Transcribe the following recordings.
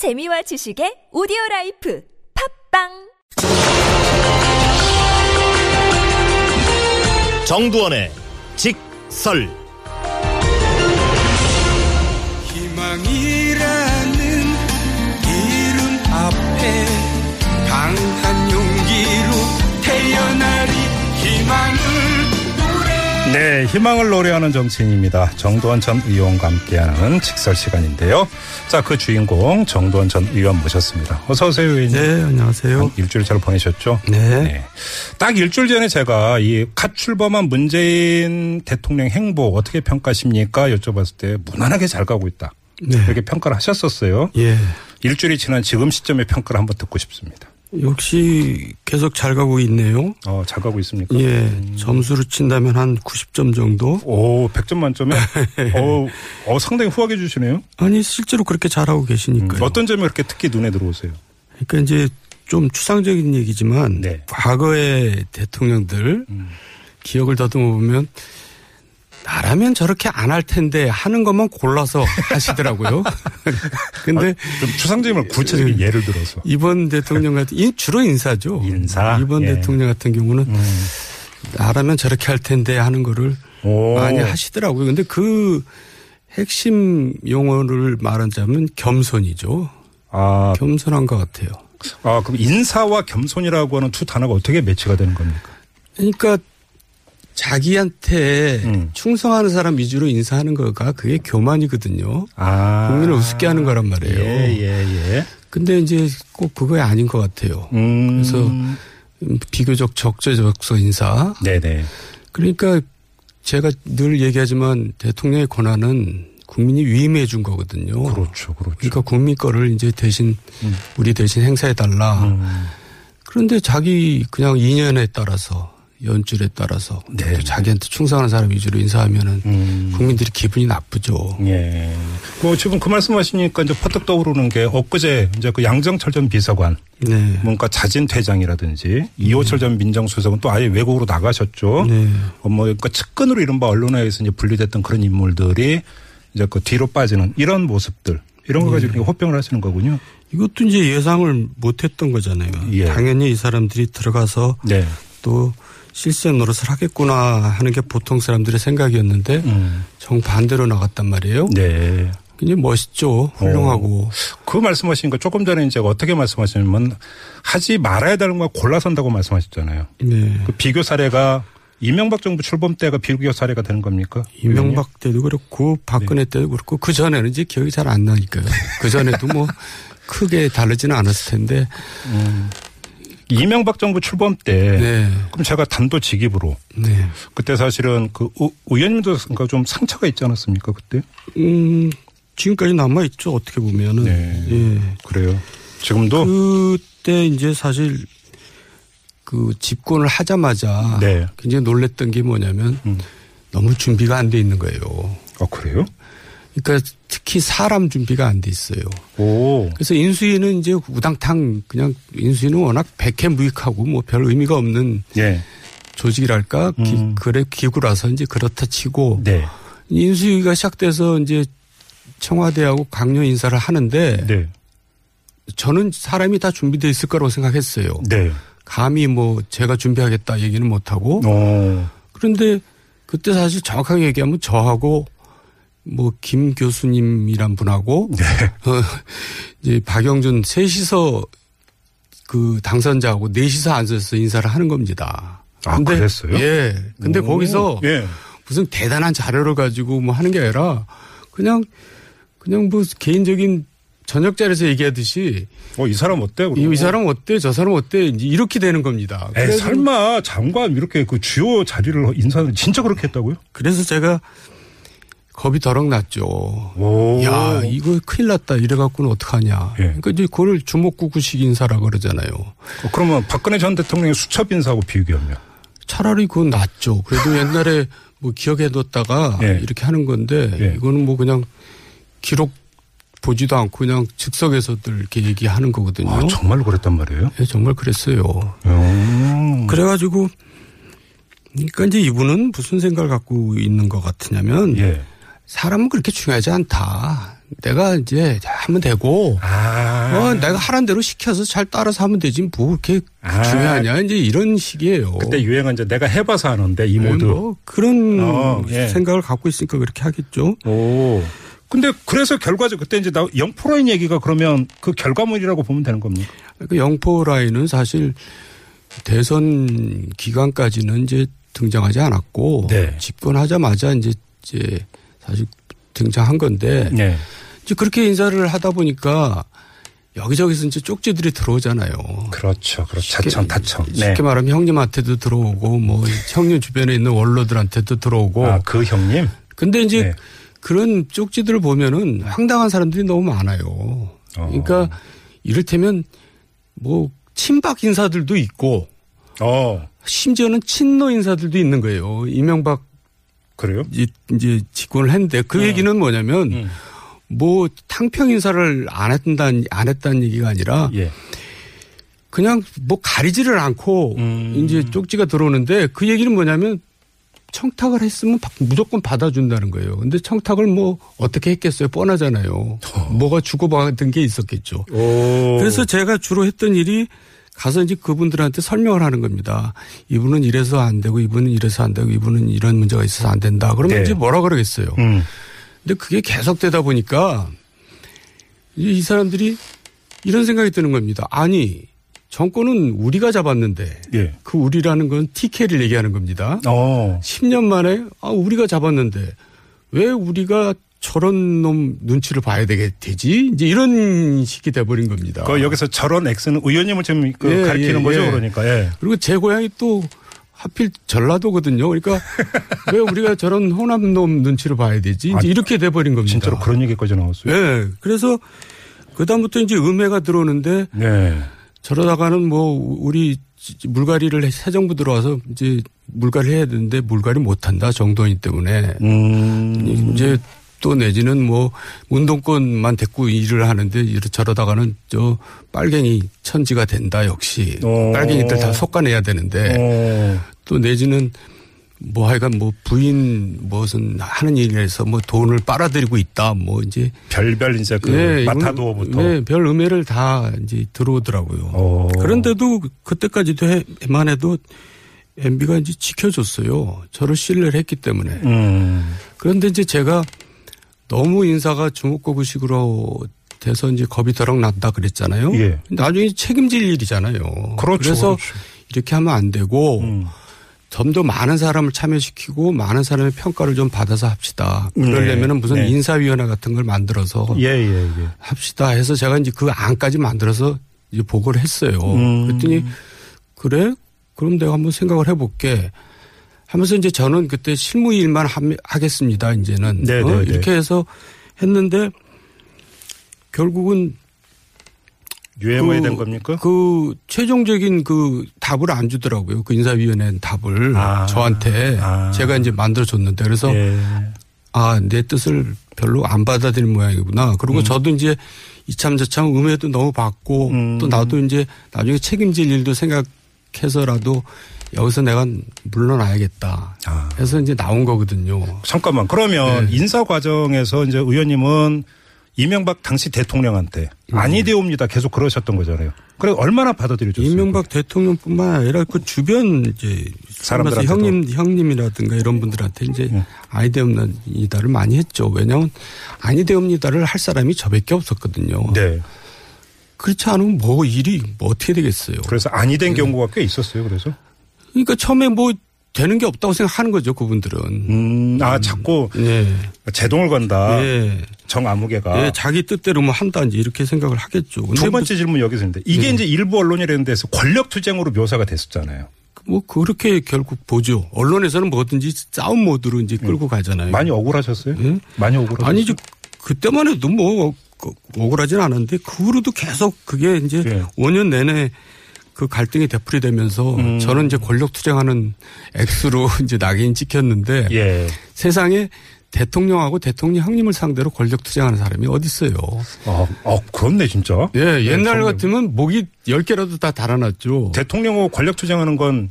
재미와 지식의 오디오 life 팟빵! 정두언의 직설 네, 희망을 노래하는 정치인입니다. 정두언 전 의원과 함께하는 직설 시간인데요. 자, 그 주인공 정도원 전 의원 모셨습니다. 어서 오세요, 의원님. 네, 안녕하세요. 한 일주일 잘 보내셨죠? 네. 딱 일주일 전에 제가 이 갓 출범한 문재인 대통령 행보 어떻게 평가하십니까? 여쭤봤을 때 무난하게 잘 가고 있다. 네. 이렇게 평가를 하셨었어요. 예. 일주일이 지난 지금 시점의 평가를 한번 듣고 싶습니다. 역시 계속 잘 가고 있네요. 어, 잘 가고 있습니까? 예. 점수로 친다면 한 90점 정도? 오, 100점 만점에? 어, 어, 상당히 후하게 주시네요. 아니, 실제로 그렇게 잘하고 계시니까요. 어떤 점이 그렇게 특히 눈에 들어오세요? 그러니까 이제 좀 추상적인 얘기지만 네. 과거의 대통령들 기억을 더듬어 보면 나라면 저렇게 안 할 텐데 하는 것만 골라서 하시더라고요. 근데 좀 추상적인 구체적인 예. 예를 들어서. 이번 대통령 같은 이 주로 인사죠. 인사? 이번 예. 대통령 같은 경우는 나라면 저렇게 할 텐데 하는 거를 오. 많이 하시더라고요. 근데 그 핵심 용어를 말하자면 겸손이죠. 아, 겸손한 것 같아요. 아, 그럼 인사와 겸손이라고 하는 두 단어가 어떻게 매치가 되는 겁니까? 그러니까 자기한테 음. 충성하는 사람 위주로 인사하는 거가 그게 교만이거든요. 아. 국민을 우습게 하는 거란 말이에요. 예, 예, 예. 근데 이제 꼭 그거야 아닌 것 같아요. 음. 그래서 음, 비교적 적재적소 인사. 네네. 그러니까 제가 늘 얘기하지만 대통령의 권한은 국민이 위임해 준 거거든요. 그렇죠, 그렇죠. 그러니까 국민 거를 이제 대신 우리 대신 행사해 달라. 음. 그런데 자기 그냥 인연에 따라서 연줄에 따라서 네. 또 자기한테 충성하는 사람 위주로 인사하면은 음. 국민들이 기분이 나쁘죠. 예. 뭐 지금 그 말씀하시니까 이제 퍼뜩 떠오르는 게 엊그제 이제 그 양정철 전 비서관 네. 뭔가 자진 퇴장이라든지 이호철 전 민정수석은 또 아예 외국으로 나가셨죠. 네. 어, 뭐 그러니까 측근으로 이른바 언론에서 이제 분리됐던 그런 인물들이 이제 그 뒤로 빠지는 이런 모습들 이런 거 가지고 호평을 하시는 거군요. 이것도 이제 예상을 못 했던 거잖아요. 예. 당연히 이 사람들이 들어가서 네. 또 실세 노릇을 하겠구나 하는 게 보통 사람들의 생각이었는데 음. 정반대로 나갔단 말이에요. 네. 굉장히 멋있죠. 훌륭하고. 그 말씀하시니까 조금 전에 이제 어떻게 말씀하시냐면 하지 말아야 되는 거 골라 선다고 말씀하셨잖아요. 네. 그 비교 사례가 이명박 정부 출범 때가 비교 사례가 되는 겁니까? 이명박 때도 그렇고 박근혜 네. 때도 그렇고 그 전에는 이제 기억이 잘 안 나니까요. 그 전에도 뭐 크게 다르지는 않았을 텐데. 이명박 정부 출범 때 네. 그럼 제가 단도 직입으로 네. 그때 사실은 그 의- 의원님도 그러니까 좀 상처가 있지 않았습니까 그때? 음, 지금까지 남아 있죠. 어떻게 보면은. 네. 예. 그래요. 지금도 그때 이제 사실 그 집권을 하자마자 네. 굉장히 놀랬던 게 뭐냐면 음. 너무 준비가 안 돼 있는 거예요. 아 그래요? 그러니까 특히 사람 준비가 안 돼 있어요. 오. 그래서 인수위는 이제 우당탕 그냥 인수위는 워낙 백해무익하고 뭐 별 의미가 없는 예. 조직이랄까 기, 음. 그래 기구라서 이제 그렇다 치고 네. 인수위가 시작돼서 이제 청와대하고 강요 인사를 하는데 네. 저는 사람이 다 준비돼 있을 거라고 생각했어요. 네. 감히 뭐 제가 준비하겠다 얘기는 못 하고 오. 그런데 그때 사실 정확하게 얘기하면 저하고 뭐 김 교수님이란 분하고 네. 어, 이제 박영준 셋이서 그 당선자하고 넷이서 앉아서 인사를 하는 겁니다. 아, 그랬어요? 예. 근데 오. 거기서 예. 무슨 대단한 자료를 가지고 뭐 하는 게 아니라 그냥 그냥 뭐 개인적인 저녁 자리에서 얘기하듯이 어, 이 사람 어때? 이, 이 사람 어때 저 사람 어때 이제 이렇게 되는 겁니다. 그래서- 설마 장관 이렇게 그 주요 자리를 인사를 진짜 그렇게 했다고요? 그래서 제가 겁이 더럭 났죠. 오. 야, 이거 큰일 났다. 이래갖고는 어떡하냐. 예. 그러니까 이제 그걸 주먹구구식 인사라 그러잖아요. 어, 그러면 박근혜 전 대통령의 수첩 인사하고 비교하면 차라리 그건 낫죠. 그래도 옛날에 뭐 기억해뒀다가 예. 이렇게 하는 건데 예. 이거는 뭐 그냥 기록 보지도 않고 그냥 즉석에서들 이렇게 얘기하는 거거든요. 아, 정말로 그랬단 말이에요? 예, 정말 그랬어요. 음. 그래가지고 그러니까 이제 이분은 무슨 생각을 갖고 있는 것 같으냐면 예. 사람은 그렇게 중요하지 않다. 내가 이제 하면 되고 아. 어, 내가 하란 대로 시켜서 잘 따라서 하면 되지 뭐 그렇게 아. 중요하냐 이제 이런 식이에요. 그때 유행은 이제 내가 해봐서 하는데 이 네, 모드. 뭐 그런 어, 예. 생각을 갖고 있으니까 그렇게 하겠죠. 오. 근데 그래서 결과적 그때 이제 나 영프로인 얘기가 그러면 그 결과물이라고 보면 되는 겁니까? 그 영포 라인은 사실 대선 기간까지는 이제 등장하지 않았고 네. 집권하자마자 이제 이제 사실 등장한 건데 네. 이제 그렇게 인사를 하다 보니까 여기저기서 이제 쪽지들이 들어오잖아요. 그렇죠. 그렇죠. 자청, 타청. 네. 쉽게 말하면 형님한테도 들어오고 뭐 형님 주변에 있는 원로들한테도 들어오고. 아, 그 형님? 근데 이제 네. 그런 쪽지들을 보면은 황당한 사람들이 너무 많아요. 어. 그러니까 이를테면 뭐 친박 인사들도 있고 어, 심지어는 친노 인사들도 있는 거예요. 이명박 그래요? 이제, 이제 집권을 했는데 그 얘기는 뭐냐면 음. 뭐 탕평 인사를 안 했단 안 했다는 얘기가 아니라 예. 그냥 뭐 가리지를 않고 음. 이제 쪽지가 들어오는데 그 얘기는 뭐냐면 청탁을 했으면 바- 무조건 받아준다는 거예요. 근데 청탁을 뭐 어떻게 했겠어요? 뻔하잖아요. 뭐가 주고받은 게 있었겠죠. 오. 그래서 제가 주로 했던 일이 가서 이제 그분들한테 설명을 하는 겁니다. 이분은 이래서 안 되고 이분은 이래서 안 되고 이분은 이런 문제가 있어서 안 된다. 그러면 네. 이제 뭐라 그러겠어요. 음. 근데 그게 계속되다 보니까 이이 사람들이 이런 생각이 드는 겁니다. 아니 정권은 우리가 잡았는데 예. 그 우리라는 건 TK를 얘기하는 겁니다. 어. 10년 만에 아 우리가 잡았는데 왜 우리가 저런 놈 눈치를 봐야 되게 되지? 이제 이런 식이 돼버린 겁니다. 그 여기서 저런 X는 의원님을 지금 그 예, 가리키는 예, 거죠. 예. 그러니까. 예. 그리고 제 고향이 또 하필 전라도거든요. 그러니까 왜 우리가 저런 호남 놈 눈치를 봐야 되지? 아, 이제 이렇게 돼버린 겁니다. 진짜로 그런 얘기까지 나왔어요. 예. 그래서 그 다음부터 이제 음해가 들어오는데 네. 저러다가는 뭐 우리 물갈이를 새 정부 들어와서 이제 물갈이 해야 되는데 물갈이 못한다 정도이기 때문에 음. 이제 또 내지는 뭐 운동권만 데리고 일을 하는데 이러- 저러다가는 저 빨갱이 천지가 된다 역시 어. 빨갱이들 다 솎아내야 되는데 어. 또 내지는 뭐 하여간 뭐 부인 무슨 하는 일에서 뭐 돈을 빨아들이고 있다 뭐 이제 별별 이제 그 네, 마타도어부터. 네, 별 음해를 다 이제 들어오더라고요. 어. 그런데도 그때까지도 해만 해도 MB가 이제 지켜줬어요. 저를 신뢰를 했기 때문에. 음. 그런데 이제 제가 너무 인사가 주목거부식으로 돼서 이제 겁이 더럭 난다 그랬잖아요. 예. 나중에 책임질 일이잖아요. 그렇죠, 래서 그렇죠. 이렇게 하면 안 되고 음. 좀더 많은 사람을 참여시키고 많은 사람의 평가를 좀 받아서 합시다. 네. 그러려면 무슨 네. 인사위원회 같은 걸 만들어서 예, 예, 예. 합시다 해서 제가 이제 그 안까지 만들어서 이제 보고를 했어요. 음. 그랬더니 그래? 그럼 내가 한번 생각을 해볼게. 하면서 이제 저는 그때 실무 일만 함- 하겠습니다. 이제는 네, 어? 네, 네. 이렇게 해서 했는데 결국은 유행어에 그- 된 겁니까? 그 최종적인 그 답을 안 주더라고요. 그 인사위원회 답을 아. 저한테 아. 제가 이제 만들어줬는데 그래서 예. 아, 내 뜻을 별로 안 받아들인 모양이구나. 그리고 저도 이제 이참 저참 음해도 너무 받고 음. 또 나도 이제 나중에 책임질 일도 생각해서라도 여기서 내가 물러나야겠다. 아. 해서 이제 나온 거거든요. 잠깐만. 그러면 네. 인사 과정에서 이제 의원님은 이명박 당시 대통령한테 아니 되옵니다. 계속 그러셨던 거잖아요. 그래 얼마나 받아들여줬어요? 이명박 대통령뿐만 아니라 그 주변 이제. 사람들한테 형님 형님이라든가 이런 분들한테 이제 네. 아니 되옵니다를 많이 했죠. 왜냐하면 아니 되옵니다를 할 사람이 저밖에 없었거든요. 네. 그렇지 않으면 뭐 일이 뭐 어떻게 되겠어요. 그래서 아니 된 네. 경우가 꽤 있었어요. 그래서. 그러니까 처음에 뭐 되는 게 없다고 생각하는 거죠. 그분들은. 음, 아 자꾸 예. 제동을 건다. 예. 정아무개가. 예, 자기 뜻대로 뭐 한다 이제 이렇게 생각을 하겠죠. 두 번째 질문 여기서 있는데 이게 네. 이제 일부 언론이라는 데서 권력 투쟁으로 묘사가 됐었잖아요. 뭐 그렇게 결국 보죠. 언론에서는 뭐든지 싸움 모드로 이제 끌고 가잖아요. 많이 억울하셨어요? 예? 많이 억울하셨어요? 아니죠. 그때만 해도 뭐 그- 억울하진 않은데 그 후로도 계속 그게 이제 예. 5년 내내 그 갈등이 되풀이되면서 음. 저는 이제 권력 투쟁하는 X로 이제 낙인 찍혔는데 예. 세상에 대통령하고 대통령 형님을 상대로 권력 투쟁하는 사람이 어디 있어요? 어, 어, 그렇네 진짜. 예, 옛날 대통령. 같으면 목이 10개라도 다 달아났죠. 대통령하고 권력 투쟁하는 건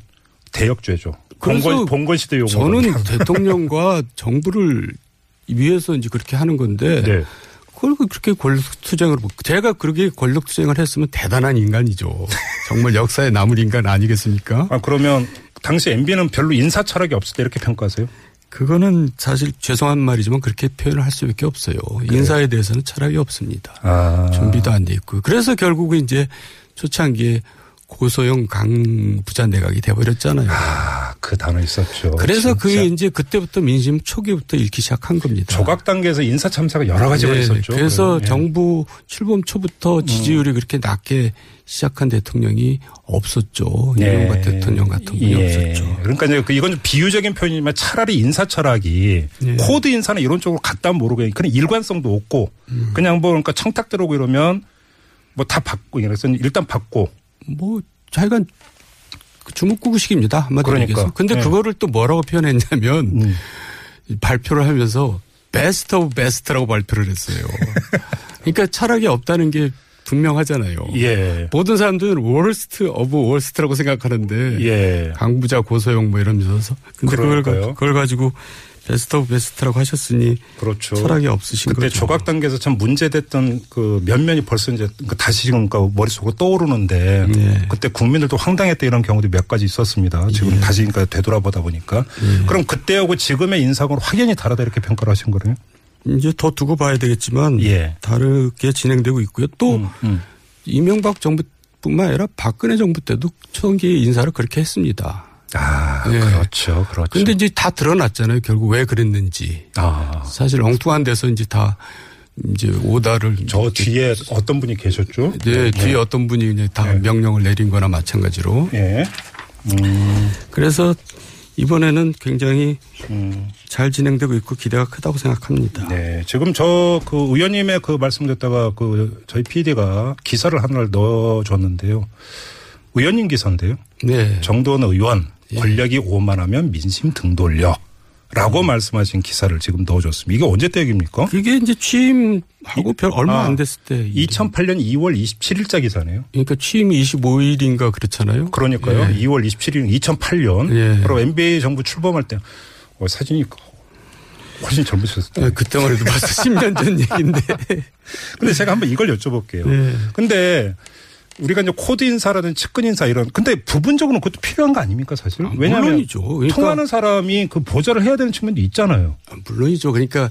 대역죄죠. 봉건, 봉건 시대 용어. 저는 대통령과 정부를 위해서 이제 그렇게 하는 건데 네. 그걸 그렇게 권력 투쟁을 제가 그렇게 권력 투쟁을 했으면 대단한 인간이죠. 정말 역사에 남을 인간 아니겠습니까? 아, 그러면 당시 MB는 별로 인사 철학이 없을 때 이렇게 평가하세요? 그거는 사실 죄송한 말이지만 그렇게 표현을 할 수밖에 없어요. 인사에 대해서는 철학이 없습니다. 아. 준비도 안 돼 있고. 그래서 결국은 이제 초창기에 고소형 강부자 내각이 돼버렸잖아요. 아, 그 단어 있었죠. 그래서 그게. 이제 그때부터 민심 초기부터 읽기 시작한 겁니다. 조각 단계에서 인사 참사가 여러 가지가 네, 있었죠. 그래서 예. 정부 출범 초부터 지지율이 그렇게 낮게 시작한 대통령이 없었죠. 네. 이명박 대통령 같은 분이 예. 없었죠. 그러니까 이제 그 이건 좀 비유적인 표현이지만 차라리 인사 철학이 예. 코드 인사나 이런 쪽으로 갔다 모르고 그런 일관성도 없고 음. 그냥 뭐 그러니까 청탁 들어오고 이러면 뭐 다 받고 그래서 일단 받고 뭐 자기가 주먹구구식입니다. 한마디로 그러니까. 얘기해서. 근데 예. 그거를 또 뭐라고 표현했냐면 음. 발표를 하면서 best of best라고 발표를 했어요. 그러니까 철학이 없다는 게 분명하잖아요. 예. 모든 사람들은 worst of worst라고 생각하는데 예. 강부자 고소영 뭐 이러면서 근데 그걸. 그걸 가지고 best of best라고 하셨으니 그렇죠. 철학이 없으신 그때 거죠. 조각 단계에서 참 문제됐던 그 면면이 벌써 이제 그 다시 지금 그 머릿속으로 떠오르는데 네. 그때 국민들도 황당했다 이런 경우도 몇 가지 있었습니다. 지금 예. 다시 그러니까 되돌아보다 보니까 그럼 그때하고 지금의 인상으로 확연히 다르다 이렇게 평가를 하신 거네요. 이제 더 두고 봐야 되겠지만 예. 다르게 진행되고 있고요. 또 음, 음. 이명박 정부뿐만 아니라 박근혜 정부 때도 초기 인사를 그렇게 했습니다. 아, 예. 그렇죠. 그렇죠. 근데 이제 다 드러났잖아요. 결국 왜 그랬는지. 아, 사실 엉뚱한 데서 이제 다 이제 오다를 저 뒤에 어떤 분이 계셨죠? 네, 뒤에 어떤 분이 그냥 다 네. 명령을 내린 거나 마찬가지로. 예. 음, 그래서 이번에는 굉장히 음. 잘 진행되고 있고 기대가 크다고 생각합니다. 네. 지금 저 그 의원님의 그 말씀 듣다가 그 저희 PD가 기사를 하나를 넣어줬는데요. 의원님 기사인데요. 네. 정도원 의원 예. 권력이 오만하면 민심 등 돌려. 라고 말씀하신 기사를 지금 넣어줬습니다. 이게 언제 때 얘기입니까? 그게 이제 취임하고 별 얼마 아, 안 됐을 때. 일이에요. 2008년 2월 27일자 기사네요. 그러니까 취임이 25일인가 그렇잖아요. 그러니까요. 예. 2월 27일 2008년 예. 바로 MBA 정부 출범할 때 어, 사진이 훨씬 젊으셨을 때. 네, 그때만 해도 벌써 10년 전 얘기인데. 근데 제가 한번 이걸 여쭤볼게요. 네. 근데 우리가 이제 코드 인사라든 측근 인사 이런 근데 부분적으로는 그것도 필요한 거 아닙니까 사실? 아, 왜냐하면 물론이죠. 그러니까- 통하는 사람이 그 보좌를 해야 되는 측면도 있잖아요. 물론이죠. 그러니까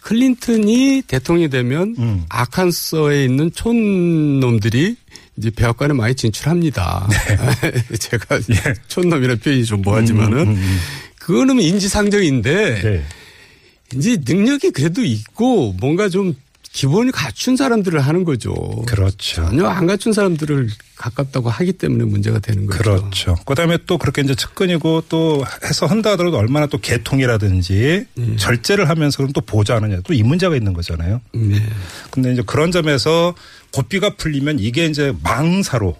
클린턴이 대통령이 되면 음. 아칸소에 있는 촌놈들이 이제 백악관에 많이 진출합니다. 제가 촌놈이라는 표현이 좀 뭐하지만은 네. 음, 음, 음. 그거는 인지상정인데 네. 이제 능력이 그래도 있고 뭔가 좀 기본을 갖춘 사람들을 하는 거죠. 그렇죠. 전혀 안 갖춘 사람들을 가깝다고 하기 때문에 문제가 되는 거죠. 그렇죠. 그다음에 또 그렇게 이제 측근이고 또 해서 한다 하더라도 얼마나 또 개통이라든지 예. 절제를 하면서 그럼 또 보좌하느냐 또 이 문제가 있는 거잖아요. 네. 근데 이제 그런 점에서 고삐가 풀리면 이게 이제 망사로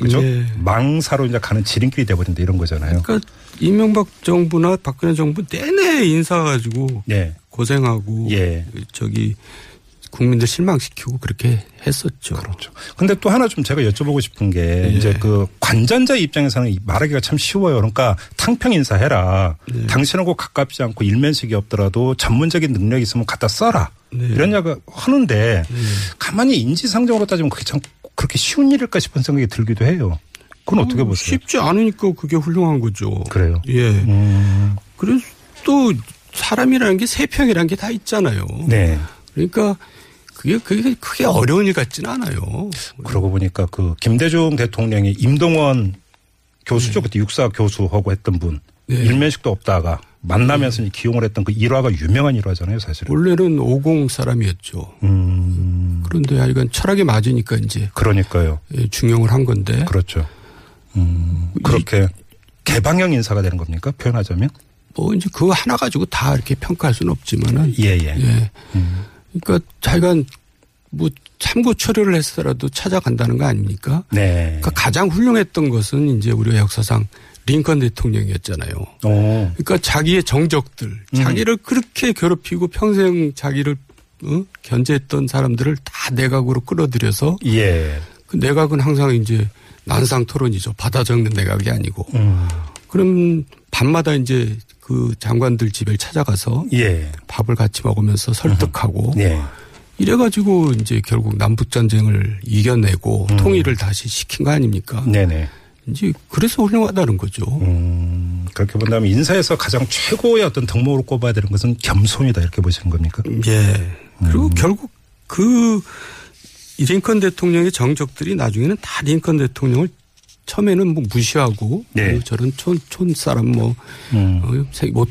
그죠? 네. 망사로 이제 가는 지름길이 돼버린다 이런 거잖아요. 그러니까 이명박 정부나 박근혜 정부 내내 인사 가지고 예. 고생하고 예. 저기 국민들 실망시키고 그렇게 했었죠. 그렇죠. 근데 또 하나 좀 제가 여쭤보고 싶은 게 예. 이제 그 관전자 입장에서는 이 말하기가 참 쉬워요. 그러니까 탕평 인사해라. 네. 당신하고 가깝지 않고 일면식이 없더라도 전문적인 능력이 있으면 갖다 써라. 네. 이런 이야기 하는데 가만히 인지상정으로 따지면 그게 참 그렇게 쉬운 일일까 싶은 생각이 들기도 해요. 그건 어떻게 어, 보세요? 쉽지 않으니까 그게 훌륭한 거죠. 그래요. 예. 음, 그래서 또 사람이라는 게 세평이라는 게 다 있잖아요. 네. 그러니까 그게 그게 크게 어려운 일 같지는 않아요. 그러고 보니까 그 김대중 대통령이 임동원 교수죠. 그때 육사 교수하고 했던 분. 네. 일면식도 없다가 만나면서 기용을 했던 그 일화가 유명한 일화잖아요, 사실은. 원래는 50 사람이었죠. 음, 그런데 하여간 철학이 맞으니까 이제 그러니까요. 예, 중용을 한 건데 그렇죠. 음, 그렇게 개방형 인사가 되는 겁니까? 표현하자면? 뭐 이제 그거 하나 가지고 다 이렇게 평가할 수는 없지만은 예, 예. 예. 그러니까 자기가 뭐 참고 처리를 했더라도 찾아간다는 거 아닙니까? 네. 그러니까 가장 훌륭했던 것은 이제 우리가 역사상 링컨 대통령이었잖아요. 오, 그러니까 자기의 정적들, 음. 자기를 그렇게 괴롭히고 평생 자기를 어? 견제했던 사람들을 다 내각으로 끌어들여서 예. 그 내각은 항상 이제 난상 토론이죠. 받아 적는 내각이 아니고. 음, 그럼 밤마다 이제 그 장관들 집에 찾아가서 예. 밥을 같이 먹으면서 설득하고 예. 이래가지고 이제 결국 남북 전쟁을 이겨내고 음. 통일을 다시 시킨 거 아닙니까? 네네. 이제 그래서 훌륭하다는 거죠. 음, 그렇게 본다면 인사에서 가장 최고의 어떤 덕목으로 꼽아야 되는 것은 겸손이다 이렇게 보시는 겁니까? 예. 그리고 음. 결국 그 링컨 대통령의 정적들이 나중에는 다 링컨 대통령을 처음에는 뭐 무시하고 네. 뭐 저런 촌, 촌 사람 뭐, 음. 어, 입고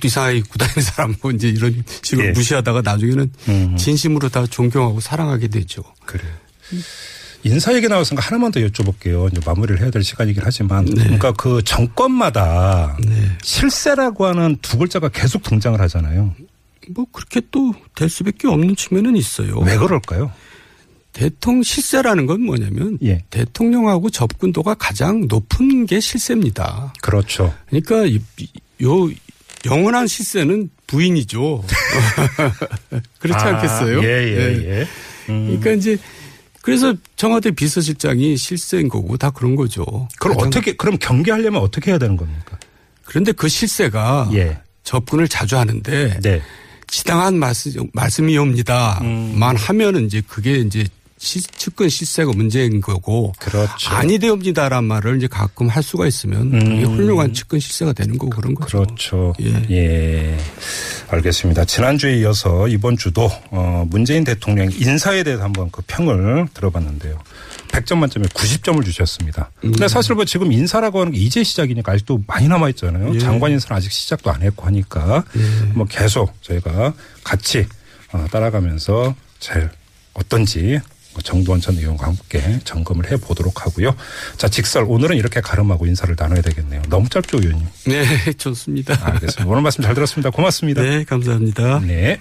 다니는 사람 뭐 이제 이런 식으로 예. 무시하다가 나중에는 음. 진심으로 다 존경하고 사랑하게 되죠. 그래요. 인사 얘기 나왔으니까 하나만 더 여쭤볼게요. 이제 마무리를 해야 될 시간이긴 하지만. 그러니까 그 정권마다 네. 실세라고 하는 두 글자가 계속 등장을 하잖아요. 뭐 그렇게 또 될 수밖에 없는 측면은 있어요. 왜 그럴까요? 대통령 실세라는 건 뭐냐면 예. 대통령하고 접근도가 가장 높은 게 실세입니다. 그렇죠. 그러니까 요 영원한 실세는 부인이죠. 그렇지 아, 않겠어요? 예, 예, 네. 예. 음. 그러니까 이제 그래서 청와대 비서실장이 실세인 거고 다 그런 거죠. 그럼 어떻게, 그럼 경계하려면 어떻게 해야 되는 겁니까? 그런데 그 실세가 예. 접근을 자주 하는데 네. 지당한 말씀, 말씀이옵니다만 음. 하면은 이제 그게 이제 시, 측근 실세가 문제인 거고 그렇죠. 아니 되옵니다란 말을 이제 가끔 할 수가 있으면 음. 훌륭한 측근 실세가 되는 거고 그런 거죠. 그렇죠. 예. 예. 알겠습니다. 지난주에 이어서 이번 주도 어, 문재인 대통령 인사에 대해서 한번 그 평을 들어봤는데요. 100점 만점에 90점을 주셨습니다. 음. 근데 사실 뭐 지금 인사라고 하는 게 이제 시작이니까 아직도 많이 남아 있잖아요. 예. 장관 인사는 아직 시작도 안 했고 하니까 뭐 계속 저희가 같이 어, 따라가면서 잘 어떤지 뭐 정두원 전 의원과 함께 점검을 해 보도록 하고요. 자, 직설 오늘은 이렇게 가름하고 인사를 나눠야 되겠네요. 너무 짧죠, 의원님. 네, 좋습니다. 알겠습니다. 오늘 말씀 잘 들었습니다. 고맙습니다. 네, 감사합니다. 네.